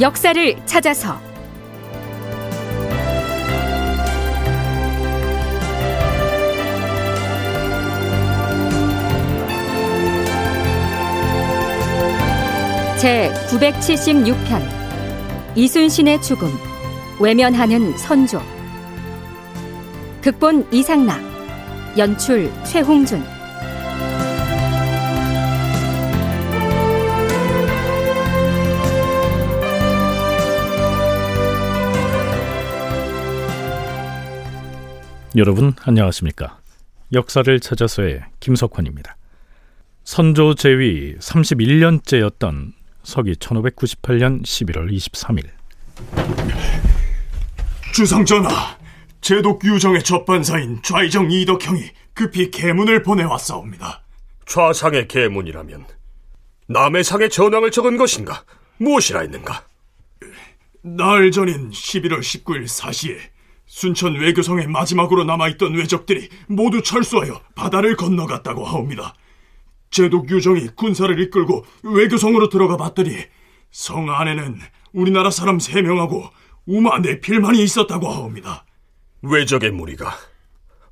역사를 찾아서. 제 976편 이순신의 죽음 외면하는 선조. 극본 이상락 연출 최홍준 여러분 안녕하십니까 역사를 찾아서의 김석환입니다 선조 제위 31년째였던 서기 1598년 11월 23일 주상전하, 제독 유정의 접반사인 좌이정 이덕형이 급히 계문을 보내왔사옵니다. 좌상의 계문이라면 남의 상의 전황을 적은 것인가? 무엇이라 했는가? 나흘 전인 11월 19일 4시에 순천 외교성에 마지막으로 남아있던 외적들이 모두 철수하여 바다를 건너갔다고 하옵니다. 제독 유정이 군사를 이끌고 외교성으로 들어가 봤더니 성 안에는 우리나라 사람 3명하고 우마 네필만이 있었다고 하옵니다. 외적의 무리가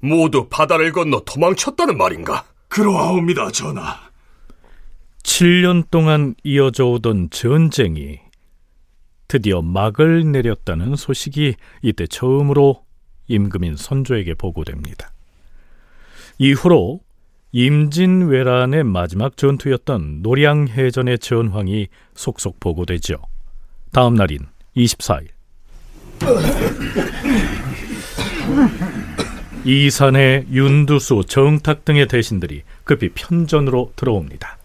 모두 바다를 건너 도망쳤다는 말인가? 그러하옵니다, 전하. 7년 동안 이어져 오던 전쟁이 드디어 막을 내렸다는 소식이 이때 처음으로 임금인 선조에게 보고됩니다. 이후로 임진왜란의 마지막 전투였던 노량해전의 전황이 속속 보고되죠. 다음 날인 24일. 이산의 윤두수, 정탁 등의 대신들이 급히 편전으로 들어옵니다.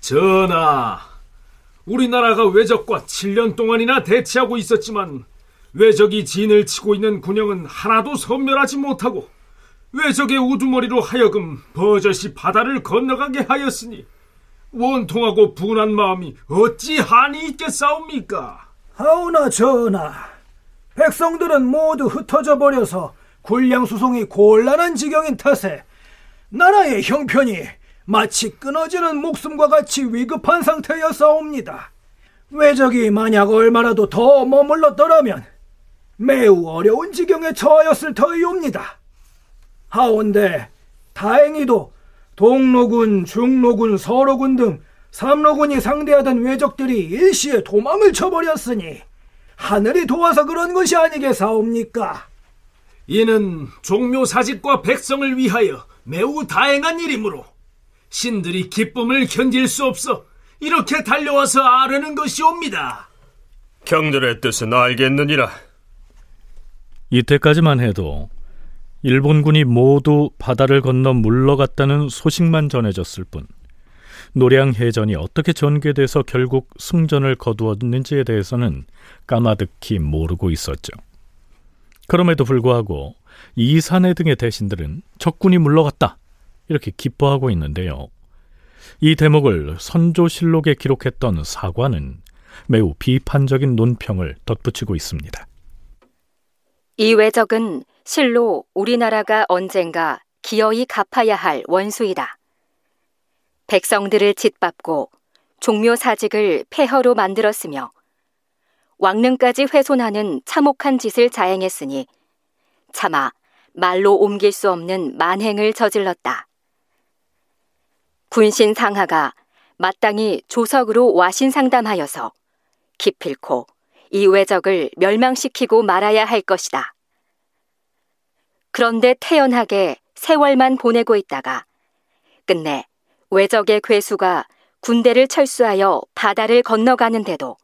전하, 우리나라가 외적과 7년 동안이나 대치하고 있었지만 외적이 진을 치고 있는 군영은 하나도 섬멸하지 못하고 외적의 우두머리로 하여금 버젓이 바다를 건너가게 하였으니 원통하고 분한 마음이 어찌 한이 있겠사옵니까? 하오나 전하, 백성들은 모두 흩어져 버려서 군량 수송이 곤란한 지경인 탓에 나라의 형편이 마치 끊어지는 목숨과 같이 위급한 상태였사옵니다. 외적이 만약 얼마라도 더 머물렀더라면 매우 어려운 지경에 처하였을 터이옵니다. 하온데 다행히도 동로군, 중로군, 서로군 등 삼로군이 상대하던 외적들이 일시에 도망을 쳐버렸으니 하늘이 도와서 그런 것이 아니겠사옵니까? 이는 종묘 사직과 백성을 위하여 매우 다행한 일이므로 신들이 기쁨을 견딜 수 없어 이렇게 달려와서 아르는 것이옵니다. 경들의 뜻은 알겠느니라. 이때까지만 해도 일본군이 모두 바다를 건너 물러갔다는 소식만 전해졌을 뿐 노량 해전이 어떻게 전개돼서 결국 승전을 거두었는지에 대해서는 까마득히 모르고 있었죠. 그럼에도 불구하고 이산해 등의 대신들은 적군이 물러갔다 이렇게 기뻐하고 있는데요. 이 대목을 선조실록에 기록했던 사관은 매우 비판적인 논평을 덧붙이고 있습니다. 이 외적은 실로 우리나라가 언젠가 기어이 갚아야 할 원수이다. 백성들을 짓밟고 종묘 사직을 폐허로 만들었으며 왕릉까지 훼손하는 참혹한 짓을 자행했으니 차마 말로 옮길 수 없는 만행을 저질렀다. 군신 상하가 마땅히 조석으로 와신 상담하여서 기필코 이 외적을 멸망시키고 말아야 할 것이다. 그런데 태연하게 세월만 보내고 있다가 끝내 외적의 괴수가 군대를 철수하여 바다를 건너가는데도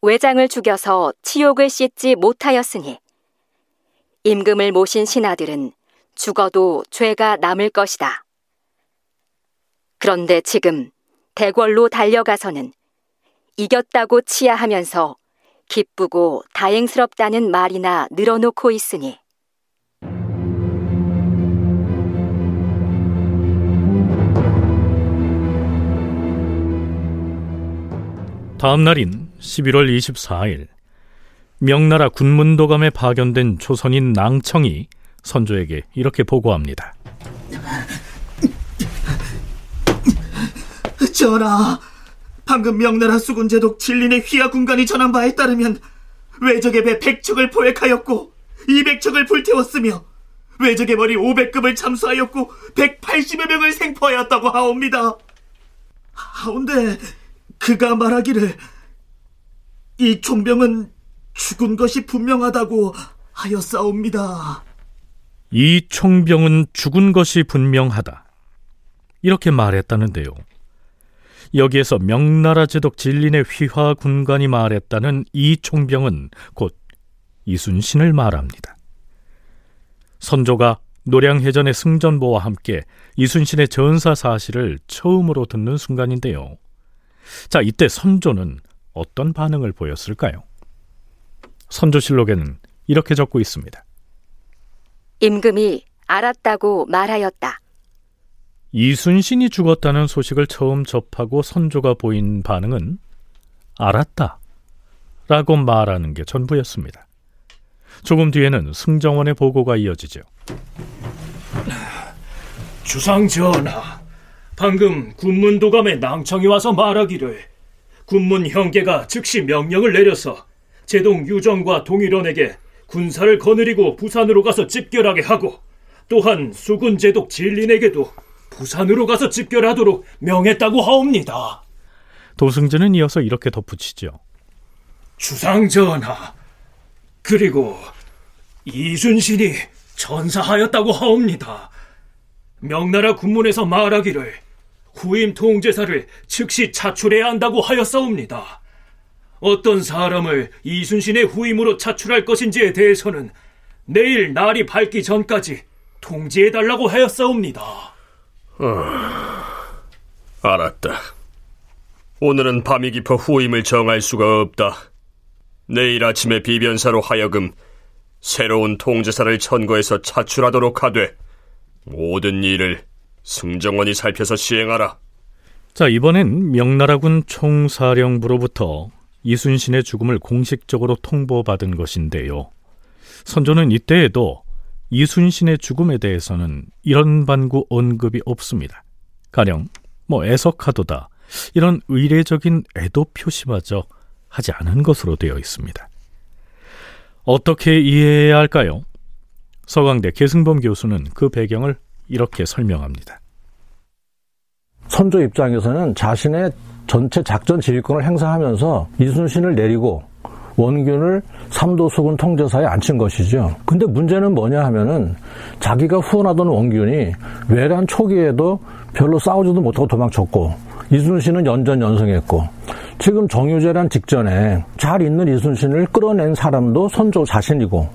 외장을 죽여서 치욕을 씻지 못하였으니 임금을 모신 신하들은 죽어도 죄가 남을 것이다. 그런데 지금 대궐로 달려가서는 이겼다고 치하하면서 기쁘고 다행스럽다는 말이나 늘어놓고 있으니 다음 날인 11월 24일 명나라 군문도감에 파견된 조선인 낭청이 선조에게 이렇게 보고합니다. 전하, 방금 명나라 수군 제독 진린의 휘하 군관이 전한 바에 따르면 외적의 배 100척을 포획하였고 200척을 불태웠으며 외적의 머리 500급을 참수하였고 180여 명을 생포하였다고 하옵니다. 하운데 그가 말하기를 이 총병은 죽은 것이 분명하다고 하였사옵니다. 이 총병은 죽은 것이 분명하다. 이렇게 말했다는데요. 여기에서 명나라 제독 진린의 휘하 군관이 말했다는 이 총병은 곧 이순신을 말합니다. 선조가 노량해전의 승전보와 함께 이순신의 전사 사실을 처음으로 듣는 순간인데요. 자, 이때 선조는 어떤 반응을 보였을까요? 선조실록에는 이렇게 적고 있습니다. 임금이 알았다고 말하였다. 이순신이 죽었다는 소식을 처음 접하고 선조가 보인 반응은 알았다 라고 말하는 게 전부였습니다. 조금 뒤에는 승정원의 보고가 이어지죠. 주상 전하, 방금 군문도감의 낭청이 와서 말하기를 군문 형계가 즉시 명령을 내려서 제동 유정과 동일원에게 군사를 거느리고 부산으로 가서 집결하게 하고 또한 수군 제독 진린에게도 부산으로 가서 집결하도록 명했다고 하옵니다. 도승진은 이어서 이렇게 덧붙이죠. 주상 전하, 그리고 이순신이 전사하였다고 하옵니다. 명나라 군문에서 말하기를 후임 통제사를 즉시 차출해야 한다고 하였사옵니다. 어떤 사람을 이순신의 후임으로 차출할 것인지에 대해서는 내일 날이 밝기 전까지 통지해달라고 하였사옵니다. 어, 알았다. 오늘은 밤이 깊어 후임을 정할 수가 없다. 내일 아침에 비변사로 하여금 새로운 통제사를 천거해서 차출하도록 하되 모든 일을 승정원이 살펴서 시행하라. 자, 이번엔 명나라군 총사령부로부터 이순신의 죽음을 공식적으로 통보받은 것인데요. 선조는 이때에도 이순신의 죽음에 대해서는 이런 반구 언급이 없습니다. 가령 뭐 애석하도다 이런 의례적인 애도 표시마저 하지 않은 것으로 되어 있습니다. 어떻게 이해해야 할까요? 서강대 계승범 교수는 그 배경을 이렇게 설명합니다. 선조 입장에서는 자신의 전체 작전 지휘권을 행사하면서 이순신을 내리고 원균을 삼도수군 통제사에 앉힌 것이죠. 근데 문제는 뭐냐 하면은 자기가 후원하던 원균이 외란 초기에도 별로 싸우지도 못하고 도망쳤고 이순신은 연전연승했고 지금 정유재란 직전에 잘 있는 이순신을 끌어낸 사람도 선조 자신이고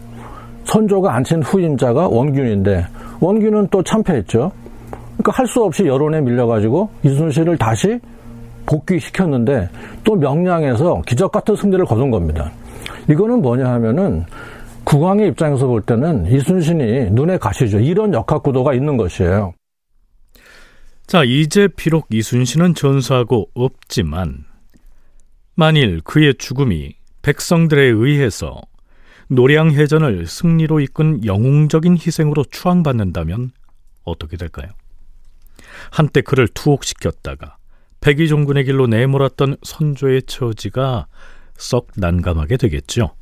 선조가 앉힌 후임자가 원균인데 원균은 또 참패했죠. 그러니까 할 수 없이 여론에 밀려가지고 이순신을 다시 복귀시켰는데 또 명량에서 기적 같은 승리를 거둔 겁니다. 이거는 뭐냐 하면은 국왕의 입장에서 볼 때는 이순신이 눈에 가시죠. 이런 역학 구도가 있는 것이에요. 자, 이제 비록 이순신은 전사하고 없지만 만일 그의 죽음이 백성들에 의해서 노량해전을 승리로 이끈 영웅적인 희생으로 추앙받는다면 어떻게 될까요? 한때 그를 투옥시켰다가 백의종군의 길로 내몰았던 선조의 처지가 썩 난감하게 되겠죠.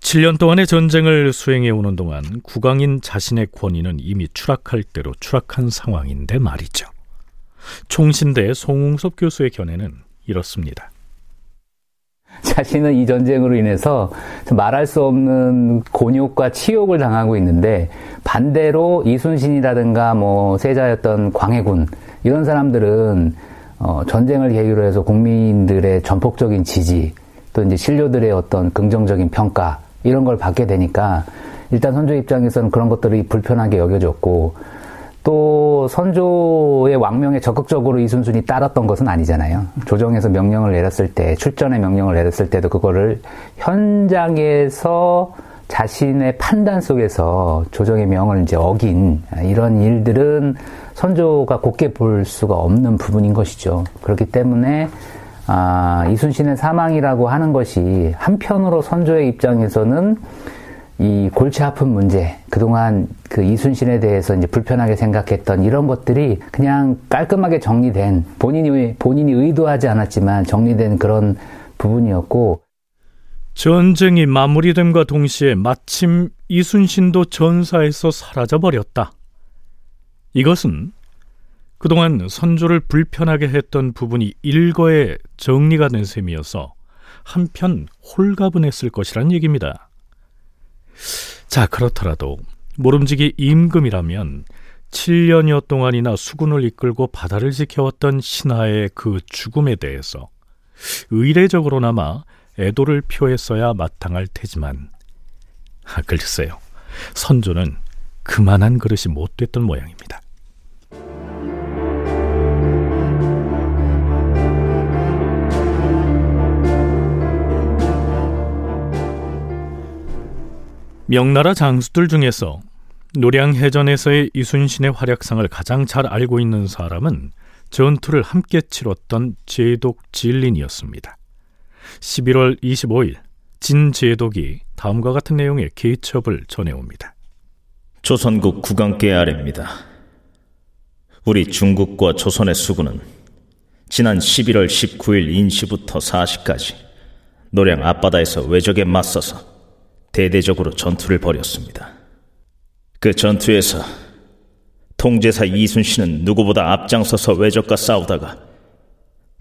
7년 동안의 전쟁을 수행해 오는 동안 국왕인 자신의 권위는 이미 추락할 대로 추락한 상황인데 말이죠. 총신대 송웅섭 교수의 견해는 이렇습니다. 자신은 이 전쟁으로 인해서 말할 수 없는 곤욕과 치욕을 당하고 있는데 반대로 이순신이라든가 뭐 세자였던 광해군 이런 사람들은 어, 전쟁을 계기로 해서 국민들의 전폭적인 지지 또 이제 신료들의 어떤 긍정적인 평가 이런 걸 받게 되니까 일단 선조 입장에서는 그런 것들이 불편하게 여겨졌고 또 선조의 왕명에 적극적으로 이순신이 따랐던 것은 아니잖아요. 조정에서 명령을 내렸을 때, 출전의 명령을 내렸을 때도 그거를 현장에서 자신의 판단 속에서 조정의 명을 이제 어긴 이런 일들은 선조가 곱게 볼 수가 없는 부분인 것이죠. 그렇기 때문에 아, 이순신의 사망이라고 하는 것이 한편으로 선조의 입장에서는 이 골치 아픈 문제, 그동안 그 이순신에 대해서 이제 불편하게 생각했던 이런 것들이 그냥 깔끔하게 정리된 본인이, 본인이 의도하지 않았지만 정리된 그런 부분이었고. 전쟁이 마무리됨과 동시에 마침 이순신도 전사에서 사라져 버렸다. 이것은 그동안 선조를 불편하게 했던 부분이 일거에 정리가 된 셈이어서 한편 홀가분했을 것이란 얘기입니다. 자, 그렇더라도 모름지기 임금이라면 7년여 동안이나 수군을 이끌고 바다를 지켜왔던 신하의 그 죽음에 대해서 의례적으로나마 애도를 표했어야 마땅할 테지만 아, 글쎄요. 선조는 그만한 그릇이 못 됐던 모양입니다. 명나라 장수들 중에서 노량해전에서의 이순신의 활약상을 가장 잘 알고 있는 사람은 전투를 함께 치렀던 제독 진린이었습니다. 11월 25일 진제독이 다음과 같은 내용의 개첩을 전해옵니다. 조선국 국왕께 아래입니다. 우리 중국과 조선의 수군은 지난 11월 19일 인시부터 4시까지 노량 앞바다에서 외적에 맞서서 대대적으로 전투를 벌였습니다. 그 전투에서 통제사 이순신은 누구보다 앞장서서 외적과 싸우다가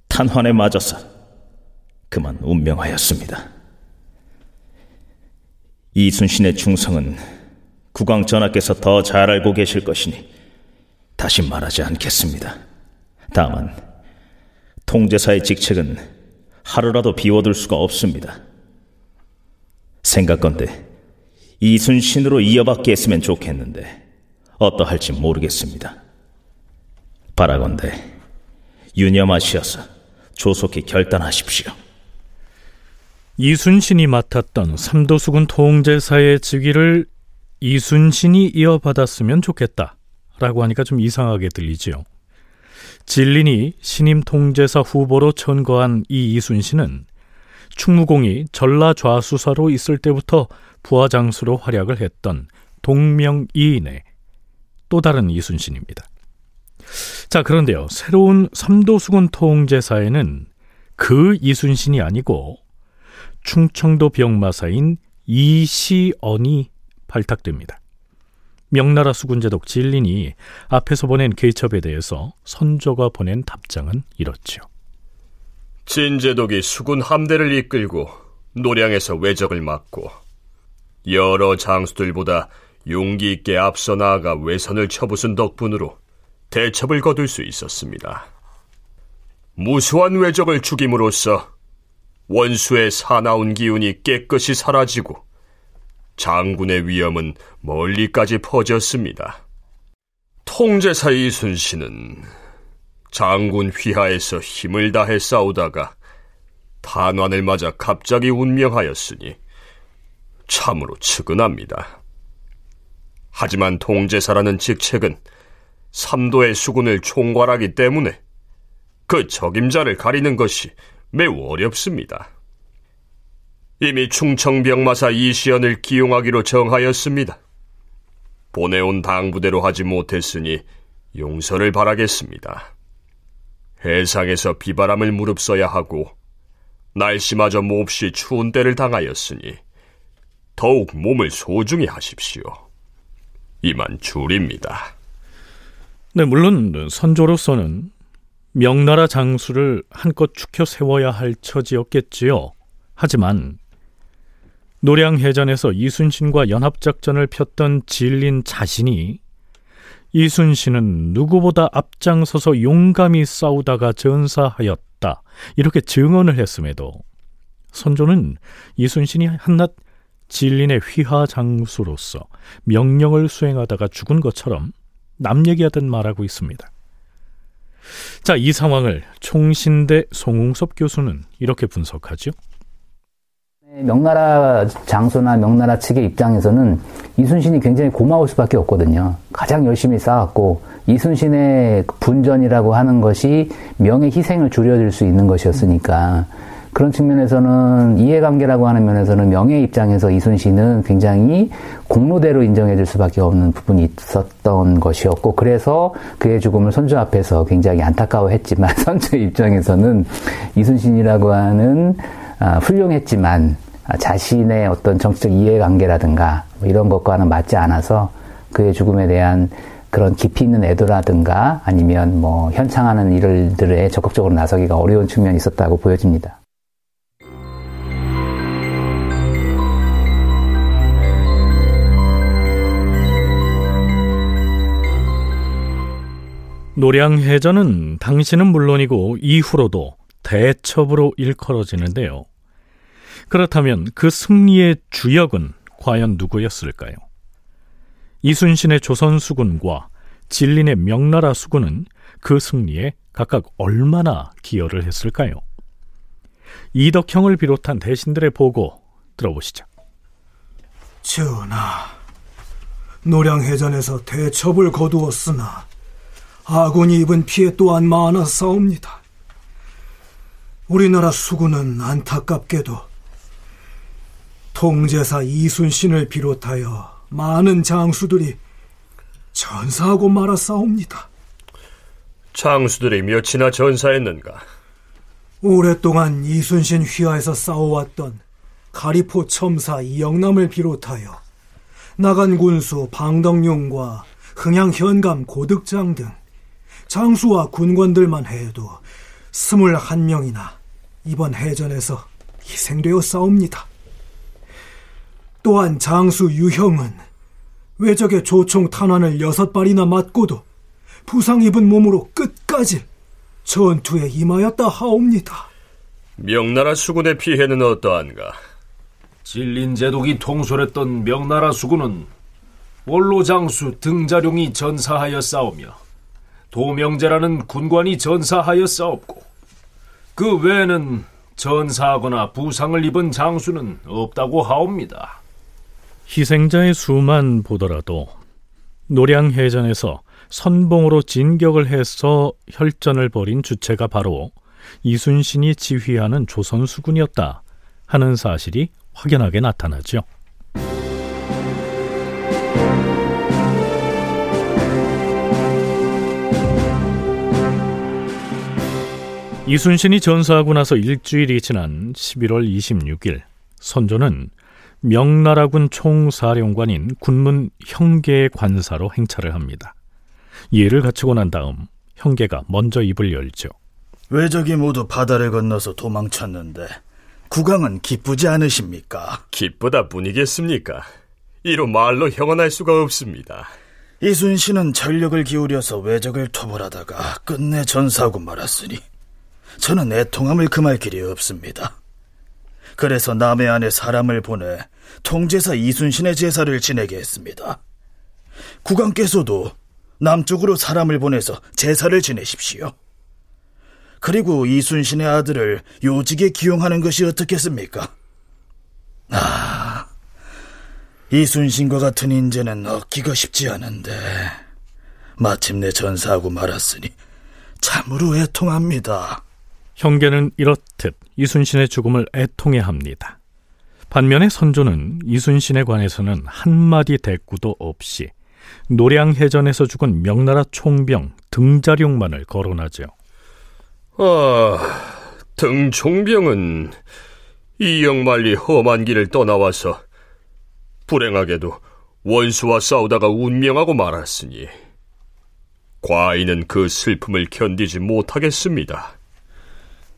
탄환에 맞아서 그만 운명하였습니다. 이순신의 충성은 국왕 전하께서 더 잘 알고 계실 것이니 다시 말하지 않겠습니다. 다만 통제사의 직책은 하루라도 비워둘 수가 없습니다. 생각건대 이순신으로 이어받게 했으면 좋겠는데 어떠할지 모르겠습니다. 바라건대 유념하시어서 조속히 결단하십시오. 이순신이 맡았던 삼도수군 통제사의 직위를 이순신이 이어받았으면 좋겠다 라고 하니까 좀 이상하게 들리지요. 진린이 신임 통제사 후보로 천거한 이 이순신은 충무공이 전라좌수사로 있을 때부터 부하장수로 활약을 했던 동명이인의 또 다른 이순신입니다. 자, 그런데요. 새로운 삼도수군 통제사에는 그 이순신이 아니고 충청도 병마사인 이시언이 발탁됩니다. 명나라 수군제독 진린이 앞에서 보낸 개첩에 대해서 선조가 보낸 답장은 이렇죠. 진제독이 수군 함대를 이끌고 노량에서 외적을 막고 여러 장수들보다 용기 있게 앞서 나아가 외선을 쳐부순 덕분으로 대첩을 거둘 수 있었습니다. 무수한 외적을 죽임으로써 원수의 사나운 기운이 깨끗이 사라지고 장군의 위험은 멀리까지 퍼졌습니다. 통제사 이순신은 장군 휘하에서 힘을 다해 싸우다가 탄환을 맞아 갑자기 운명하였으니 참으로 측은합니다. 하지만 통제사라는 직책은 삼도의 수군을 총괄하기 때문에 그 적임자를 가리는 것이 매우 어렵습니다. 이미 충청병마사 이시연을 기용하기로 정하였습니다. 보내온 당부대로 하지 못했으니 용서를 바라겠습니다. 해상에서 비바람을 무릅써야 하고 날씨마저 몹시 추운 때를 당하였으니 더욱 몸을 소중히 하십시오. 이만 줄입니다. 네, 물론 선조로서는 명나라 장수를 한껏 축혀 세워야 할 처지였겠지요. 하지만 노량해전에서 이순신과 연합작전을 폈던 진린 자신이 이순신은 누구보다 앞장서서 용감히 싸우다가 전사하였다. 이렇게 증언을 했음에도 선조는 이순신이 한낱 진린의 휘하 장수로서 명령을 수행하다가 죽은 것처럼 남 얘기하듯 말하고 있습니다. 자, 이 상황을 총신대 송웅섭 교수는 이렇게 분석하죠. 명나라 장수나 명나라 측의 입장에서는 이순신이 굉장히 고마울 수밖에 없거든요. 가장 열심히 쌓았고 이순신의 분전이라고 하는 것이 명예 희생을 줄여줄 수 있는 것이었으니까 그런 측면에서는 이해관계라고 하는 면에서는 명예 입장에서 이순신은 굉장히 공로대로 인정해줄 수밖에 없는 부분이 있었던 것이었고 그래서 그의 죽음을 선조 앞에서 굉장히 안타까워했지만 선조 입장에서는 이순신이라고 하는 아, 훌륭했지만 자신의 어떤 정치적 이해관계라든가 뭐 이런 것과는 맞지 않아서 그의 죽음에 대한 그런 깊이 있는 애도라든가 아니면 뭐 현창하는 일들에 적극적으로 나서기가 어려운 측면이 있었다고 보여집니다. 노량해전은 당시는 물론이고 이후로도 대첩으로 일컬어지는데요. 그렇다면 그 승리의 주역은 과연 누구였을까요? 이순신의 조선 수군과 진린의 명나라 수군은 그 승리에 각각 얼마나 기여를 했을까요? 이덕형을 비롯한 대신들의 보고 들어보시죠. 전하, 노량해전에서 대첩을 거두었으나 아군이 입은 피해 또한 많아싸웁니다 우리나라 수군은 안타깝게도 통제사 이순신을 비롯하여 많은 장수들이 전사하고 말았사옵니다. 장수들이 몇이나 전사했는가? 오랫동안 이순신 휘하에서 싸워왔던 가리포 첨사 이영남을 비롯하여 나간 군수 방덕용과 흥양 현감 고득장 등 장수와 군관들만 해도 스물한 명이나 이번 해전에서 희생되어 싸웁니다. 또한 장수 유형은 외적의 조총 탄환을 여섯 발이나 맞고도 부상 입은 몸으로 끝까지 전투에 임하였다 하옵니다. 명나라 수군의 피해는 어떠한가? 진린 제독이 통솔했던 명나라 수군은 원로 장수 등자룡이 전사하여 싸우며 도명제라는 군관이 전사하여 싸웠고 그 외에는 전사하거나 부상을 입은 장수는 없다고 하옵니다. 희생자의 수만 보더라도 노량해전에서 선봉으로 진격을 해서 혈전을 벌인 주체가 바로 이순신이 지휘하는 조선 수군이었다 하는 사실이 확연하게 나타나죠. 이순신이 전사하고 나서 일주일이 지난 11월 26일 선조는 명나라군 총사령관인 군문 형계의 관사로 행차를 합니다. 예를 갖추고 난 다음 형계가 먼저 입을 열죠. 외적이 모두 바다를 건너서 도망쳤는데 국왕은 기쁘지 않으십니까? 기쁘다 뿐이겠습니까? 이로 말로 형언할 수가 없습니다. 이순신은 전력을 기울여서 외적을 토벌하다가 끝내 전사하고 말았으니 저는 애통함을 금할 길이 없습니다. 그래서 남해 안에 사람을 보내 통제사 이순신의 제사를 지내게 했습니다. 국왕께서도 남쪽으로 사람을 보내서 제사를 지내십시오. 그리고 이순신의 아들을 요직에 기용하는 것이 어떻겠습니까? 아, 이순신과 같은 인재는 얻기가 쉽지 않은데 마침내 전사하고 말았으니 참으로 애통합니다. 형계는 이렇듯 이순신의 죽음을 애통해 합니다. 반면에 선조는 이순신에 관해서는 한마디 대꾸도 없이 노량해전에서 죽은 명나라 총병 등자룡만을 거론하죠. 아, 등총병은 이영만리 험한 길을 떠나와서 불행하게도 원수와 싸우다가 운명하고 말았으니 과인은 그 슬픔을 견디지 못하겠습니다.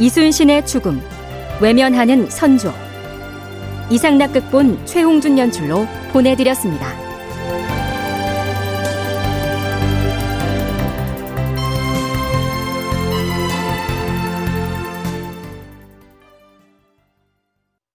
이순신의 죽음, 외면하는 선조. 이상락 극본 최홍준 연출로 보내드렸습니다.